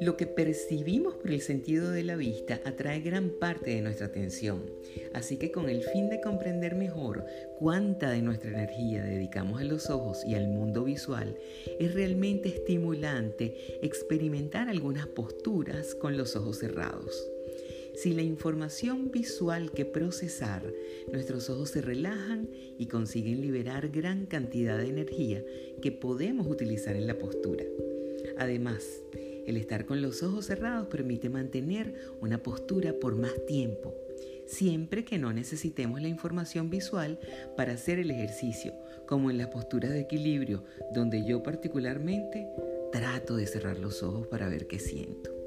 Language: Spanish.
Lo que percibimos por el sentido de la vista atrae gran parte de nuestra atención, así que con el fin de comprender mejor cuánta de nuestra energía dedicamos a los ojos y al mundo visual, es realmente estimulante experimentar algunas posturas con los ojos cerrados. Si la información visual que procesar, nuestros ojos se relajan y consiguen liberar gran cantidad de energía que podemos utilizar en la postura. Además, el estar con los ojos cerrados permite mantener una postura por más tiempo, siempre que no necesitemos la información visual para hacer el ejercicio, como en las posturas de equilibrio, donde yo particularmente trato de cerrar los ojos para ver qué siento.